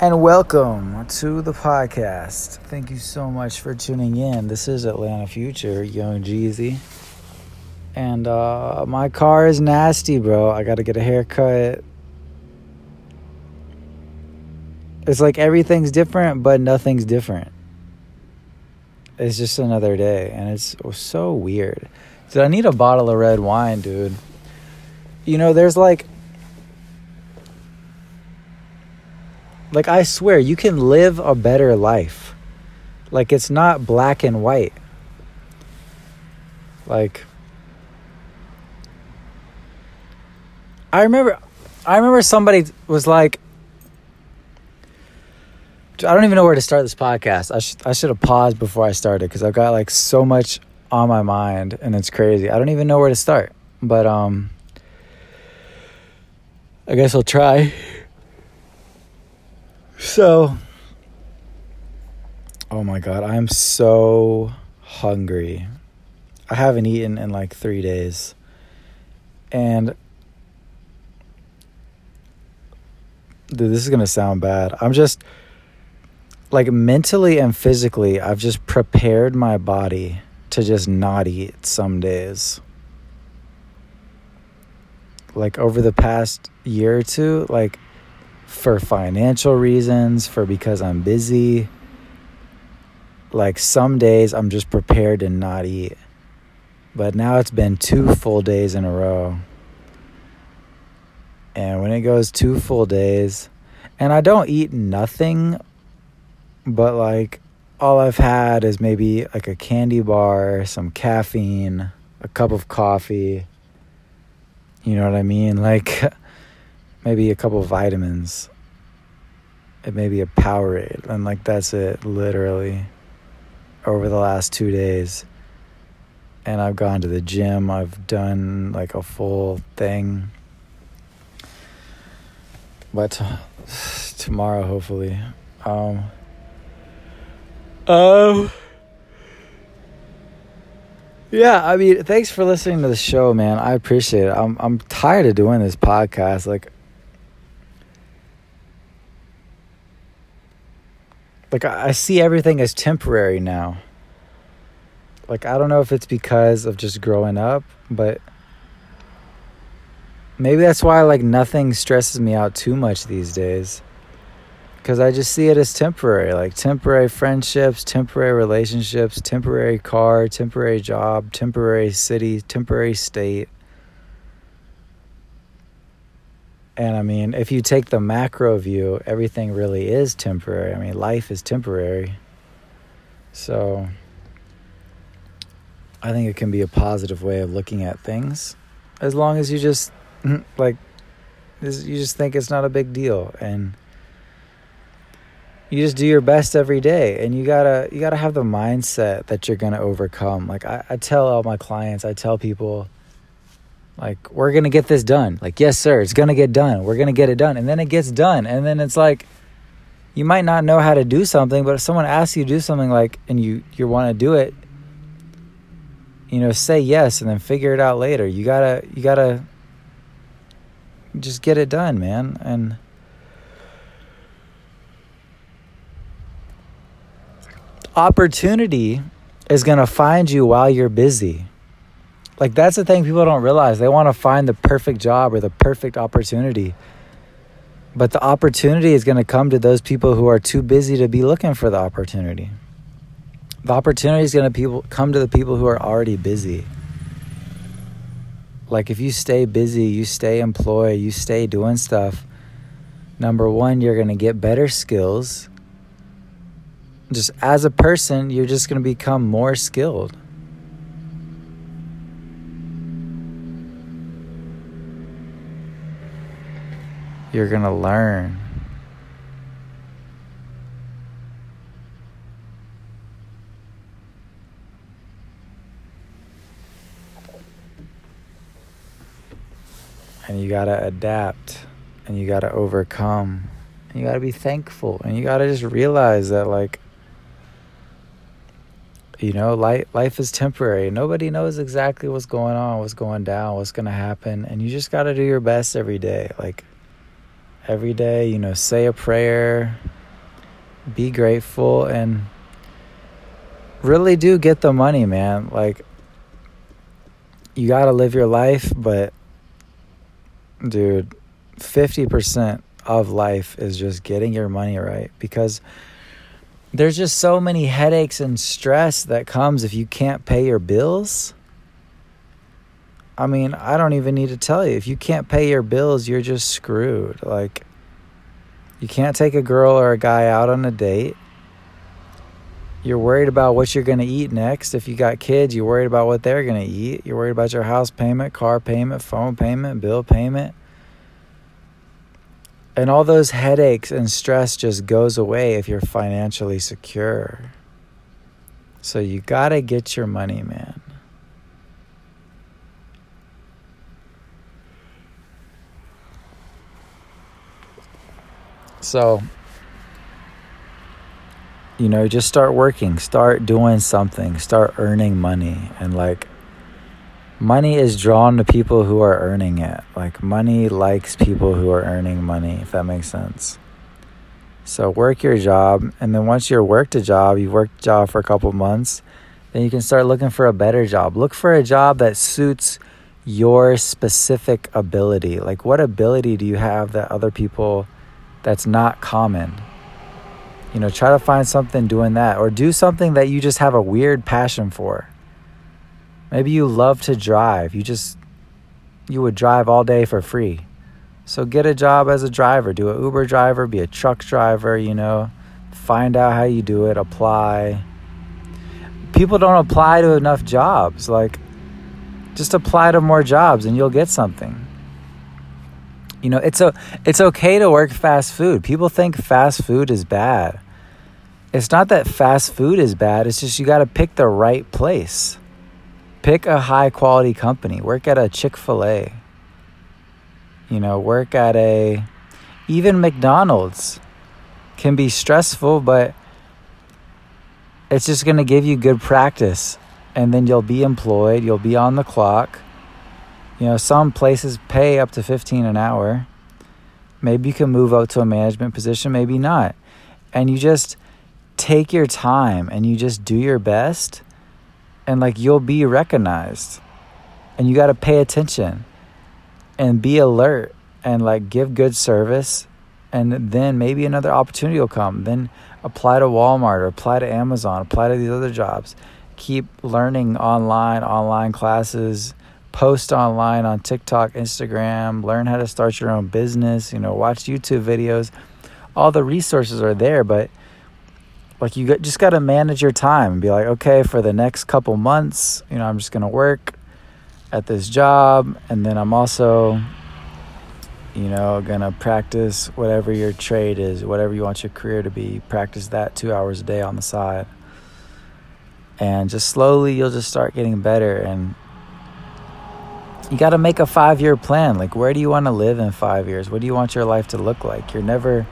and welcome to the podcast. Thank you so much for tuning in. This is Atlanta Future, Young Jeezy. And uh, my car is nasty, bro. I got to get a haircut. It's like everything's different, but nothing's different. It's just another day, and it's so weird. Did I need a bottle of red wine, dude? You know, there's like Like, I swear, you can live a better life. Like, it's not black and white. Like, I remember, I remember somebody was like, I don't even know where to start this podcast. I, sh- I should have paused before I started because I've got like so much on my mind and it's crazy. I don't even know where to start. But um I guess I'll try. So, oh my God, I'm so hungry. I haven't eaten in like three days. And, dude, this is going to sound bad. I'm just, like, mentally and physically, I've just prepared my body to just not eat some days. Like, over the past year or two, like, for financial reasons, for because I'm busy. Like some days I'm just prepared to not eat. But now it's been two full days in a row. And when it goes two full days, and I don't eat nothing, but like all I've had is maybe like a candy bar, some caffeine, a cup of coffee. You know what I mean? Like maybe a couple vitamins. It may be a Powerade, and like that's it, literally. Over the last two days, and I've gone to the gym. I've done like a full thing, but tomorrow, hopefully, um, um. Yeah, I mean, thanks for listening to the show, man. I appreciate it. I'm I'm tired of doing this podcast. Like like I see everything as temporary now. Like I don't know if it's because of just growing up, but maybe that's why like nothing stresses me out too much these days. Cuz I just see it as temporary, like temporary friendships, temporary relationships, temporary car, temporary job, temporary city, temporary state. And I mean, if you take the macro view, everything really is temporary. I mean, life is temporary. So I think it can be a positive way of looking at things as long as you just like you just think it's not a big deal and you just do your best every day and you gotta you gotta have the mindset that you're gonna overcome like I, I tell all my clients i tell people like, we're going to get this done. Like, yes, sir, it's going to get done. We're going to get it done. And then it gets done. And then it's like, you might not know how to do something, but if someone asks you to do something like, and you, you want to do it, you know, say yes and then figure it out later. You gotta, you gotta just get it done, man. And, opportunity is going to find you while you're busy. Like that's the thing people don't realize. They want to find the perfect job or the perfect opportunity. But the opportunity is going to come to those people who are too busy to be looking for the opportunity. The opportunity is going to people come to the people who are already busy. Like if you stay busy, you stay employed, you stay doing stuff, number 1, you're going to get better skills. Just as a person, you're just going to become more skilled. You're going to learn. And you got to adapt and you got to overcome. And you got to be thankful and you got to just realize that like you know, life life is temporary. Nobody knows exactly what's going on, what's going down, what's going to happen, and you just got to do your best every day. Like every day, you know, say a prayer, be grateful and really do get the money, man. Like, you got to live your life, but dude, 50% of life is just getting your money right because there's just so many headaches and stress that comes if you can't pay your bills. I mean, I don't even need to tell you. If you can't pay your bills, you're just screwed. Like, you can't take a girl or a guy out on a date. You're worried about what you're going to eat next. If you got kids, you're worried about what they're going to eat. You're worried about your house payment, car payment, phone payment, bill payment. And all those headaches and stress just goes away if you're financially secure. So you got to get your money, man. So, you know, just start working, start doing something, start earning money. And like, money is drawn to people who are earning it. Like, money likes people who are earning money, if that makes sense. So, work your job. And then once you're worked a job, you've worked a job for a couple months, then you can start looking for a better job. Look for a job that suits your specific ability. Like, what ability do you have that other people that's not common. You know, try to find something doing that or do something that you just have a weird passion for. Maybe you love to drive. You just you would drive all day for free. So get a job as a driver, do an Uber driver, be a truck driver, you know. Find out how you do it, apply. People don't apply to enough jobs. Like just apply to more jobs and you'll get something. You know, it's a it's okay to work fast food. People think fast food is bad. It's not that fast food is bad, it's just you got to pick the right place. Pick a high quality company. Work at a Chick-fil-A. You know, work at a even McDonald's can be stressful, but it's just going to give you good practice and then you'll be employed, you'll be on the clock you know, some places pay up to 15 an hour. Maybe you can move up to a management position, maybe not. And you just take your time and you just do your best and like you'll be recognized. And you got to pay attention and be alert and like give good service and then maybe another opportunity will come. Then apply to Walmart or apply to Amazon, apply to these other jobs. Keep learning online, online classes, post online on TikTok, Instagram, learn how to start your own business, you know, watch YouTube videos. All the resources are there, but like you just got to manage your time and be like, okay, for the next couple months, you know, I'm just going to work at this job and then I'm also you know, to practice whatever your trade is, whatever you want your career to be, practice that 2 hours a day on the side. And just slowly you'll just start getting better and you got to make a five year plan. Like, where do you want to live in five years? What do you want your life to look like? You're never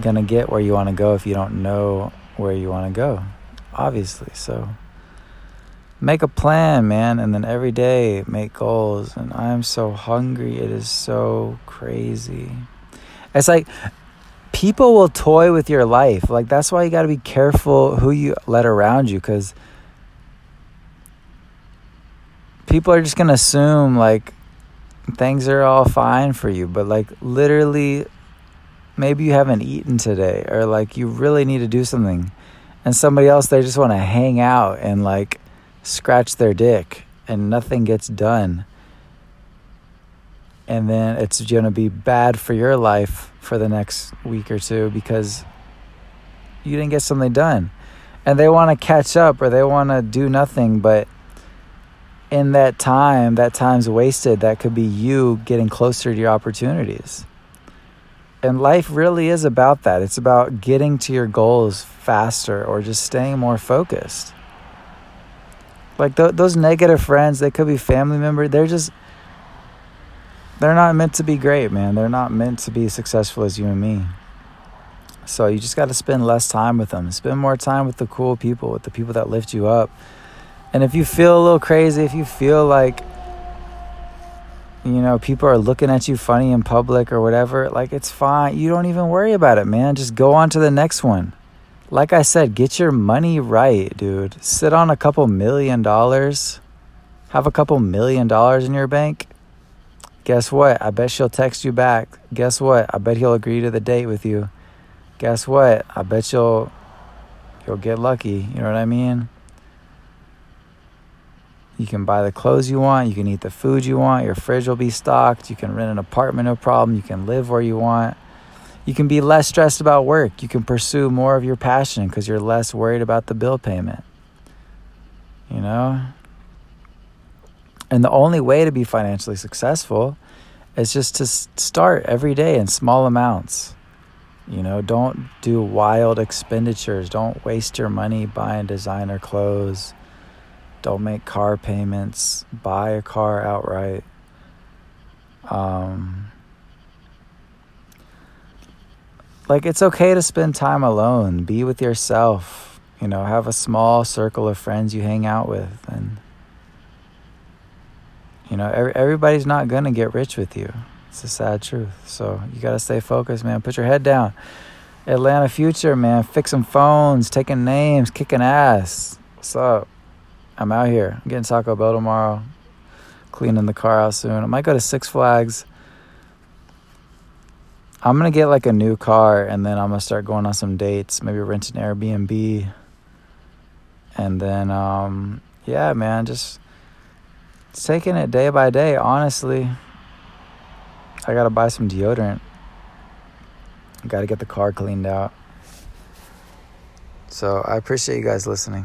going to get where you want to go if you don't know where you want to go, obviously. So, make a plan, man. And then every day make goals. And I'm so hungry. It is so crazy. It's like, people will toy with your life. Like, that's why you got to be careful who you let around you because people are just going to assume like things are all fine for you, but like literally maybe you haven't eaten today or like you really need to do something and somebody else they just want to hang out and like scratch their dick and nothing gets done. And then it's going to be bad for your life for the next week or two because you didn't get something done. And they want to catch up or they want to do nothing but in that time, that time's wasted, that could be you getting closer to your opportunities. And life really is about that. It's about getting to your goals faster or just staying more focused. Like th- those negative friends, they could be family members. They're just, they're not meant to be great, man. They're not meant to be successful as you and me. So you just got to spend less time with them. Spend more time with the cool people, with the people that lift you up and if you feel a little crazy, if you feel like, you know, people are looking at you funny in public or whatever, like it's fine. You don't even worry about it, man. Just go on to the next one. like I said, get your money right, dude. Sit on a couple million dollars, have a couple million dollars in your bank. Guess what? I bet she'll text you back. Guess what? I bet he'll agree to the date with you. Guess what? I bet you'll you'll get lucky. You know what I mean? You can buy the clothes you want. You can eat the food you want. Your fridge will be stocked. You can rent an apartment, no problem. You can live where you want. You can be less stressed about work. You can pursue more of your passion because you're less worried about the bill payment. You know? And the only way to be financially successful is just to start every day in small amounts. You know, don't do wild expenditures. Don't waste your money buying designer clothes don't make car payments. Buy a car outright. Um, like it's okay to spend time alone. Be with yourself. You know, have a small circle of friends you hang out with, and you know, every, everybody's not gonna get rich with you. It's a sad truth. So you gotta stay focused, man. Put your head down. Atlanta Future, man. Fixing phones, taking names, kicking ass. What's up? I'm out here. I'm getting Taco Bell tomorrow. Cleaning the car out soon. I might go to Six Flags. I'm gonna get like a new car and then I'm gonna start going on some dates. Maybe rent an Airbnb. And then um, yeah, man, just taking it day by day, honestly. I gotta buy some deodorant. Gotta get the car cleaned out. So I appreciate you guys listening.